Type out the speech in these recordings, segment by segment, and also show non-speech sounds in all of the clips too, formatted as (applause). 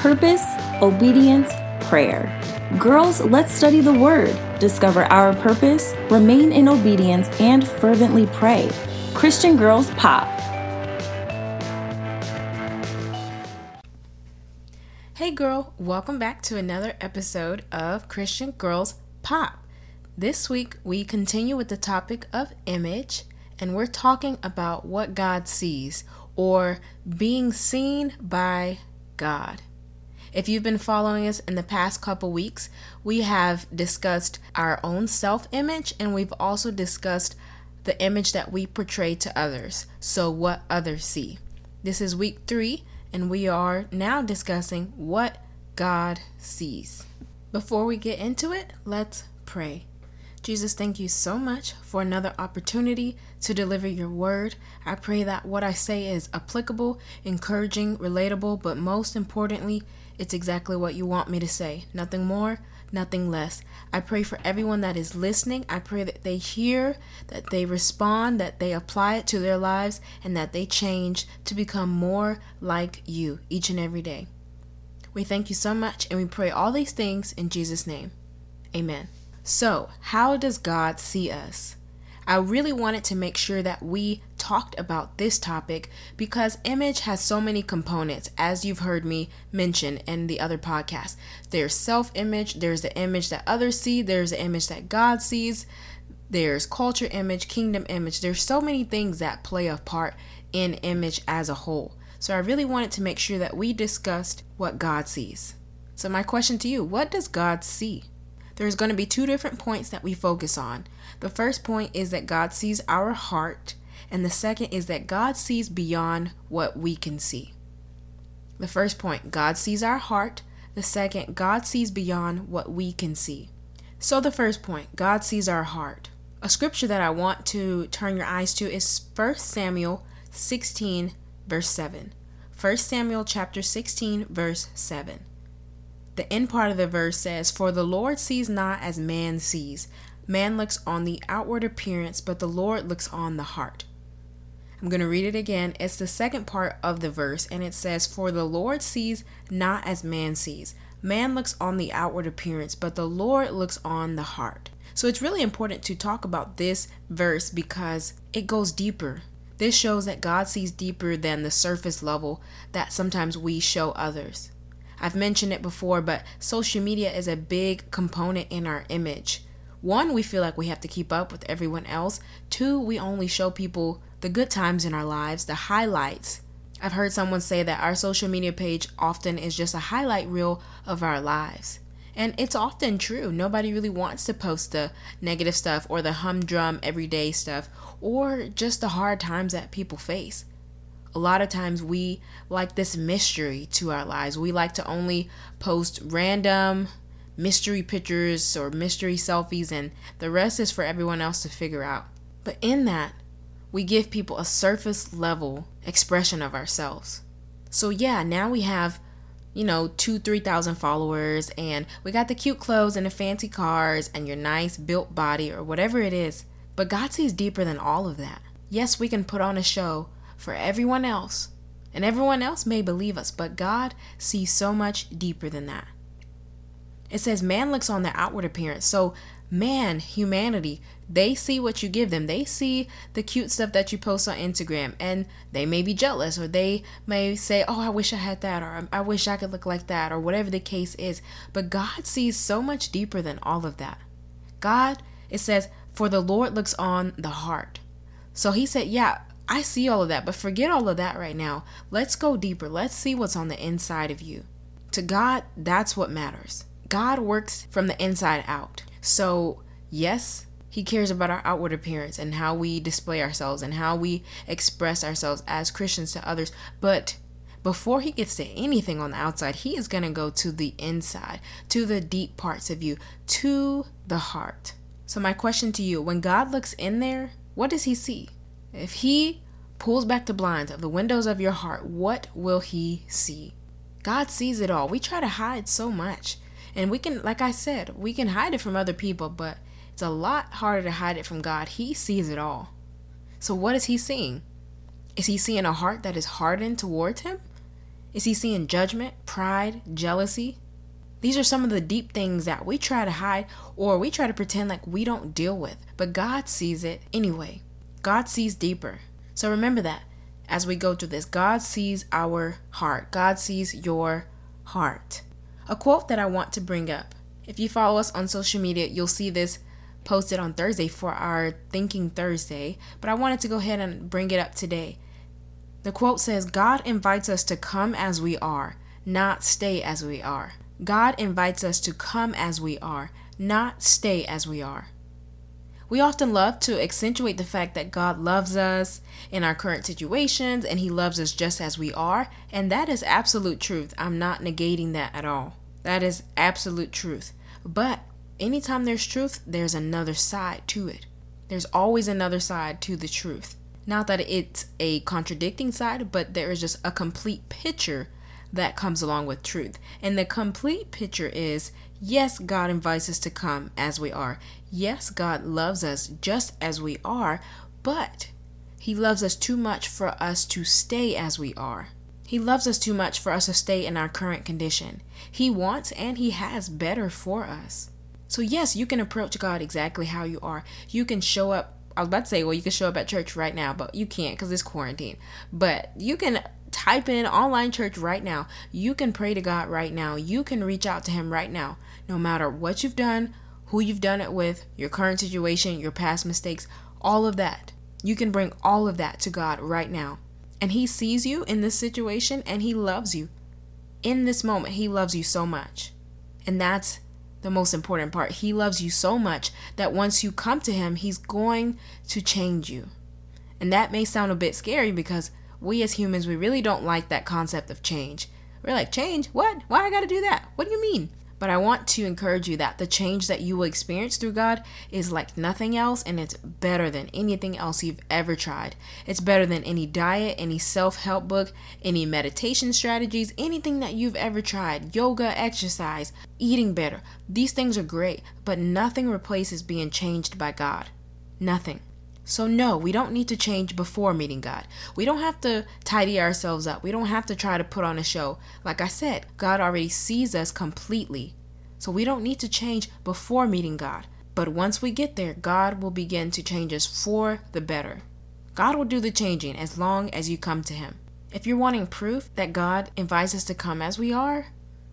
purpose, obedience, prayer. Girls, let's study the Word, discover our purpose, remain in obedience, and fervently pray. Christian Girls Pop. Hey, girl, welcome back to another episode of Christian Girls Pop. This week, we continue with the topic of image, and we're talking about what God sees or being seen by God. If you've been following us in the past couple weeks, we have discussed our own self image and we've also discussed the image that we portray to others. So, what others see. This is week three, and we are now discussing what God sees. Before we get into it, let's pray. Jesus, thank you so much for another opportunity to deliver your word. I pray that what I say is applicable, encouraging, relatable, but most importantly, it's exactly what you want me to say. Nothing more, nothing less. I pray for everyone that is listening. I pray that they hear, that they respond, that they apply it to their lives, and that they change to become more like you each and every day. We thank you so much, and we pray all these things in Jesus' name. Amen. So, how does God see us? I really wanted to make sure that we talked about this topic because image has so many components, as you've heard me mention in the other podcasts. There's self image, there's the image that others see, there's the image that God sees, there's culture image, kingdom image. There's so many things that play a part in image as a whole. So I really wanted to make sure that we discussed what God sees. So, my question to you what does God see? There's going to be two different points that we focus on. The first point is that God sees our heart, and the second is that God sees beyond what we can see. The first point, God sees our heart. The second, God sees beyond what we can see. So, the first point, God sees our heart. A scripture that I want to turn your eyes to is 1 Samuel 16, verse 7. 1 Samuel chapter 16, verse 7. The end part of the verse says, For the Lord sees not as man sees. Man looks on the outward appearance, but the Lord looks on the heart. I'm going to read it again. It's the second part of the verse, and it says, For the Lord sees not as man sees. Man looks on the outward appearance, but the Lord looks on the heart. So it's really important to talk about this verse because it goes deeper. This shows that God sees deeper than the surface level that sometimes we show others. I've mentioned it before, but social media is a big component in our image. One, we feel like we have to keep up with everyone else. Two, we only show people the good times in our lives, the highlights. I've heard someone say that our social media page often is just a highlight reel of our lives. And it's often true. Nobody really wants to post the negative stuff or the humdrum everyday stuff or just the hard times that people face a lot of times we like this mystery to our lives. We like to only post random mystery pictures or mystery selfies, and the rest is for everyone else to figure out. But in that, we give people a surface level expression of ourselves. So, yeah, now we have, you know, two, 3,000 followers, and we got the cute clothes and the fancy cars and your nice built body or whatever it is. But God sees deeper than all of that. Yes, we can put on a show for everyone else. And everyone else may believe us, but God sees so much deeper than that. It says man looks on the outward appearance. So, man, humanity, they see what you give them. They see the cute stuff that you post on Instagram and they may be jealous or they may say, Oh, I wish I had that or I wish I could look like that or whatever the case is. But God sees so much deeper than all of that. God, it says, For the Lord looks on the heart. So He said, Yeah, I see all of that, but forget all of that right now. Let's go deeper. Let's see what's on the inside of you. To God, that's what matters. God works from the inside out. So, yes, He cares about our outward appearance and how we display ourselves and how we express ourselves as Christians to others. But before He gets to anything on the outside, He is going to go to the inside, to the deep parts of you, to the heart. So, my question to you when God looks in there, what does He see? If he pulls back the blinds of the windows of your heart, what will he see? God sees it all. We try to hide so much. And we can, like I said, we can hide it from other people, but it's a lot harder to hide it from God. He sees it all. So, what is He seeing? Is He seeing a heart that is hardened towards Him? Is he seeing judgment, pride, jealousy? These are some of the deep things that we try to hide or we try to pretend like we don't deal with, but God sees it anyway. God sees deeper. So remember that as we go through this. God sees our heart, God sees your heart. A quote that I want to bring up. If you follow us on social media, you'll see this posted on Thursday for our Thinking Thursday, but I wanted to go ahead and bring it up today. The quote says, God invites us to come as we are, not stay as we are. God invites us to come as we are, not stay as we are. We often love to accentuate the fact that God loves us in our current situations and He loves us just as we are, and that is absolute truth. I'm not negating that at all. That is absolute truth. But anytime there's truth, there's another side to it. There's always another side to the truth. Not that it's a contradicting side, but there is just a complete picture that comes along with truth. And the complete picture is yes, God invites us to come as we are. Yes, God loves us just as we are, but He loves us too much for us to stay as we are. He loves us too much for us to stay in our current condition. He wants and He has better for us. So, yes, you can approach God exactly how you are. You can show up. I was about to say, well, you can show up at church right now, but you can't because it's quarantine. But you can type in online church right now. You can pray to God right now. You can reach out to Him right now. No matter what you've done, who you've done it with, your current situation, your past mistakes, all of that. You can bring all of that to God right now. And He sees you in this situation and He loves you. In this moment, He loves you so much. And that's the most important part. He loves you so much that once you come to Him, He's going to change you. And that may sound a bit scary because we as humans, we really don't like that concept of change. We're like, change? What? Why I gotta do that? What do you mean? But I want to encourage you that the change that you will experience through God is like nothing else and it's better than anything else you've ever tried. It's better than any diet, any self help book, any meditation strategies, anything that you've ever tried. Yoga, exercise, eating better. These things are great, but nothing replaces being changed by God. Nothing. So, no, we don't need to change before meeting God. We don't have to tidy ourselves up. We don't have to try to put on a show. Like I said, God already sees us completely. So, we don't need to change before meeting God. But once we get there, God will begin to change us for the better. God will do the changing as long as you come to Him. If you're wanting proof that God invites us to come as we are,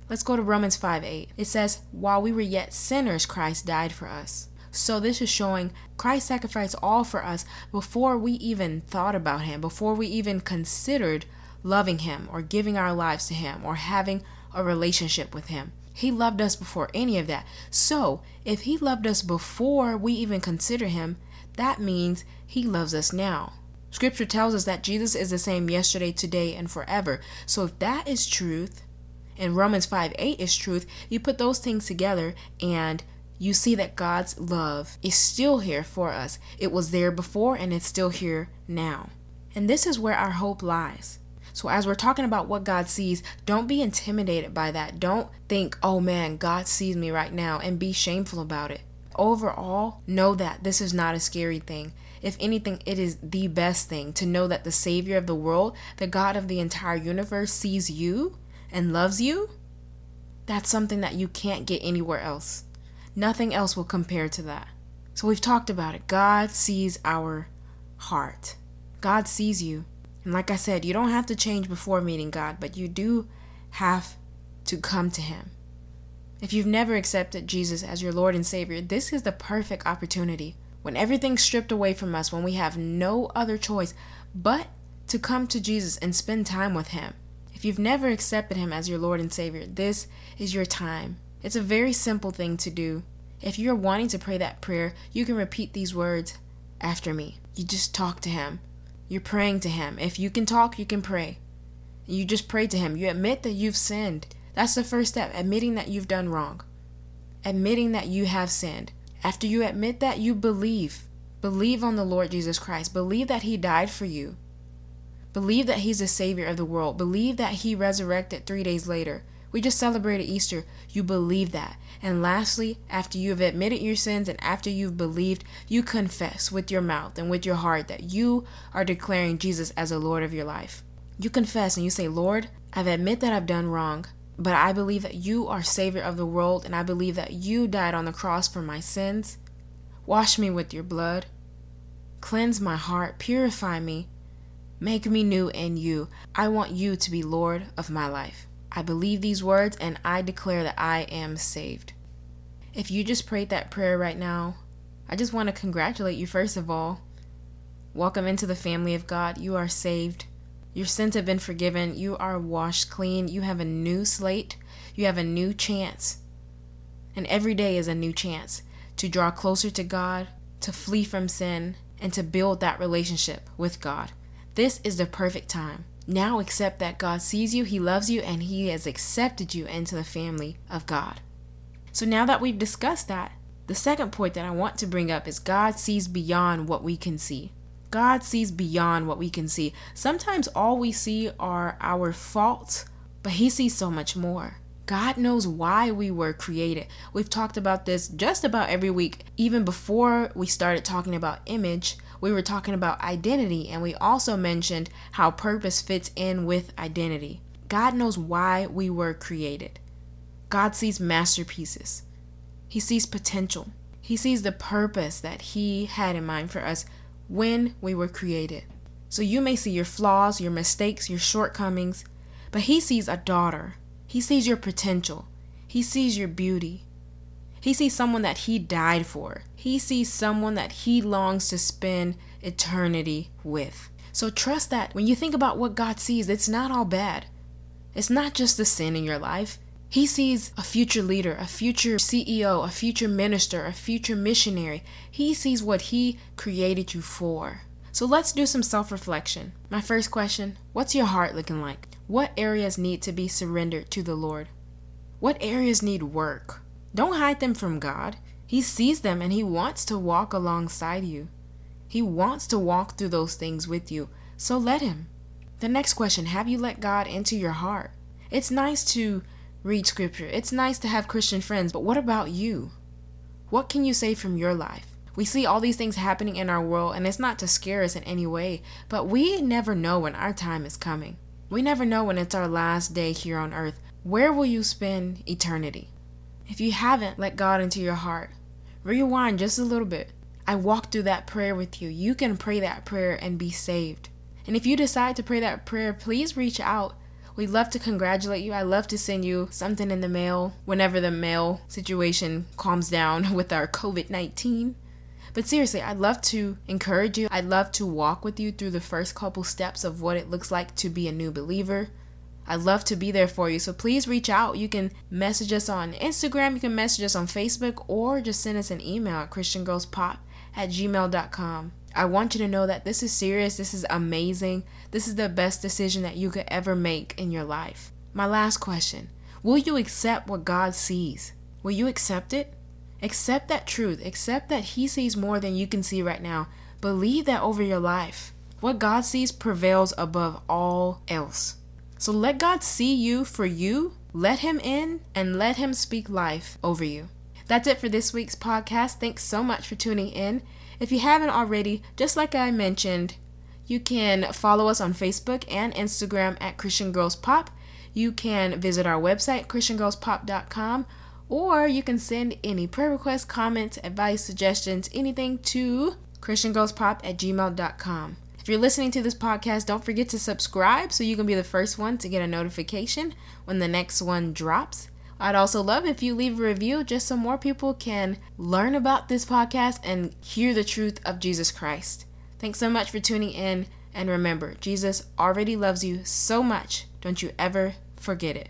let's go to Romans 5 8. It says, While we were yet sinners, Christ died for us. So this is showing Christ sacrificed all for us before we even thought about him, before we even considered loving him or giving our lives to him or having a relationship with him. He loved us before any of that. So, if he loved us before we even consider him, that means he loves us now. Scripture tells us that Jesus is the same yesterday, today, and forever. So, if that is truth, and Romans 5 8 is truth, you put those things together and you see that God's love is still here for us. It was there before and it's still here now. And this is where our hope lies. So, as we're talking about what God sees, don't be intimidated by that. Don't think, oh man, God sees me right now, and be shameful about it. Overall, know that this is not a scary thing. If anything, it is the best thing to know that the Savior of the world, the God of the entire universe, sees you and loves you. That's something that you can't get anywhere else. Nothing else will compare to that. So we've talked about it. God sees our heart. God sees you. And like I said, you don't have to change before meeting God, but you do have to come to Him. If you've never accepted Jesus as your Lord and Savior, this is the perfect opportunity. When everything's stripped away from us, when we have no other choice but to come to Jesus and spend time with Him. If you've never accepted Him as your Lord and Savior, this is your time. It's a very simple thing to do. If you're wanting to pray that prayer, you can repeat these words after me. You just talk to Him. You're praying to Him. If you can talk, you can pray. You just pray to Him. You admit that you've sinned. That's the first step, admitting that you've done wrong. Admitting that you have sinned. After you admit that, you believe. Believe on the Lord Jesus Christ. Believe that He died for you. Believe that He's the Savior of the world. Believe that He resurrected three days later. We just celebrated Easter. You believe that. And lastly, after you have admitted your sins and after you've believed, you confess with your mouth and with your heart that you are declaring Jesus as the Lord of your life. You confess and you say, Lord, I've admit that I've done wrong, but I believe that you are Savior of the world, and I believe that you died on the cross for my sins. Wash me with your blood. Cleanse my heart, purify me, make me new in you. I want you to be Lord of my life. I believe these words and I declare that I am saved. If you just prayed that prayer right now, I just want to congratulate you first of all. Welcome into the family of God. You are saved. Your sins have been forgiven. You are washed clean. You have a new slate. You have a new chance. And every day is a new chance to draw closer to God, to flee from sin, and to build that relationship with God. This is the perfect time. Now accept that God sees you, He loves you, and He has accepted you into the family of God. So now that we've discussed that, the second point that I want to bring up is God sees beyond what we can see. God sees beyond what we can see. Sometimes all we see are our faults, but He sees so much more. God knows why we were created. We've talked about this just about every week. Even before we started talking about image, we were talking about identity, and we also mentioned how purpose fits in with identity. God knows why we were created. God sees masterpieces, He sees potential, He sees the purpose that He had in mind for us when we were created. So you may see your flaws, your mistakes, your shortcomings, but He sees a daughter he sees your potential. He sees your beauty. He sees someone that he died for. He sees someone that he longs to spend eternity with. So trust that when you think about what God sees, it's not all bad. It's not just the sin in your life. He sees a future leader, a future CEO, a future minister, a future missionary. He sees what he created you for. So let's do some self reflection. My first question What's your heart looking like? What areas need to be surrendered to the Lord? What areas need work? Don't hide them from God. He sees them and He wants to walk alongside you. He wants to walk through those things with you. So let Him. The next question Have you let God into your heart? It's nice to read scripture, it's nice to have Christian friends, but what about you? What can you say from your life? We see all these things happening in our world, and it's not to scare us in any way, but we never know when our time is coming. We never know when it's our last day here on earth. Where will you spend eternity? If you haven't let God into your heart, rewind just a little bit. I walked through that prayer with you. You can pray that prayer and be saved. And if you decide to pray that prayer, please reach out. We'd love to congratulate you. I'd love to send you something in the mail whenever the mail situation calms down (laughs) with our COVID 19. But seriously, I'd love to encourage you. I'd love to walk with you through the first couple steps of what it looks like to be a new believer. I'd love to be there for you. So please reach out. You can message us on Instagram, you can message us on Facebook, or just send us an email at ChristianGirlsPop at gmail.com. I want you to know that this is serious. This is amazing. This is the best decision that you could ever make in your life. My last question Will you accept what God sees? Will you accept it? Accept that truth. Accept that He sees more than you can see right now. Believe that over your life. What God sees prevails above all else. So let God see you for you, let Him in, and let Him speak life over you. That's it for this week's podcast. Thanks so much for tuning in. If you haven't already, just like I mentioned, you can follow us on Facebook and Instagram at Christian Girls Pop. You can visit our website, ChristianGirlsPop.com or you can send any prayer requests, comments, advice, suggestions, anything to ChristianGirlsPop at gmail.com. If you're listening to this podcast, don't forget to subscribe so you can be the first one to get a notification when the next one drops. I'd also love if you leave a review just so more people can learn about this podcast and hear the truth of Jesus Christ. Thanks so much for tuning in. And remember, Jesus already loves you so much. Don't you ever forget it.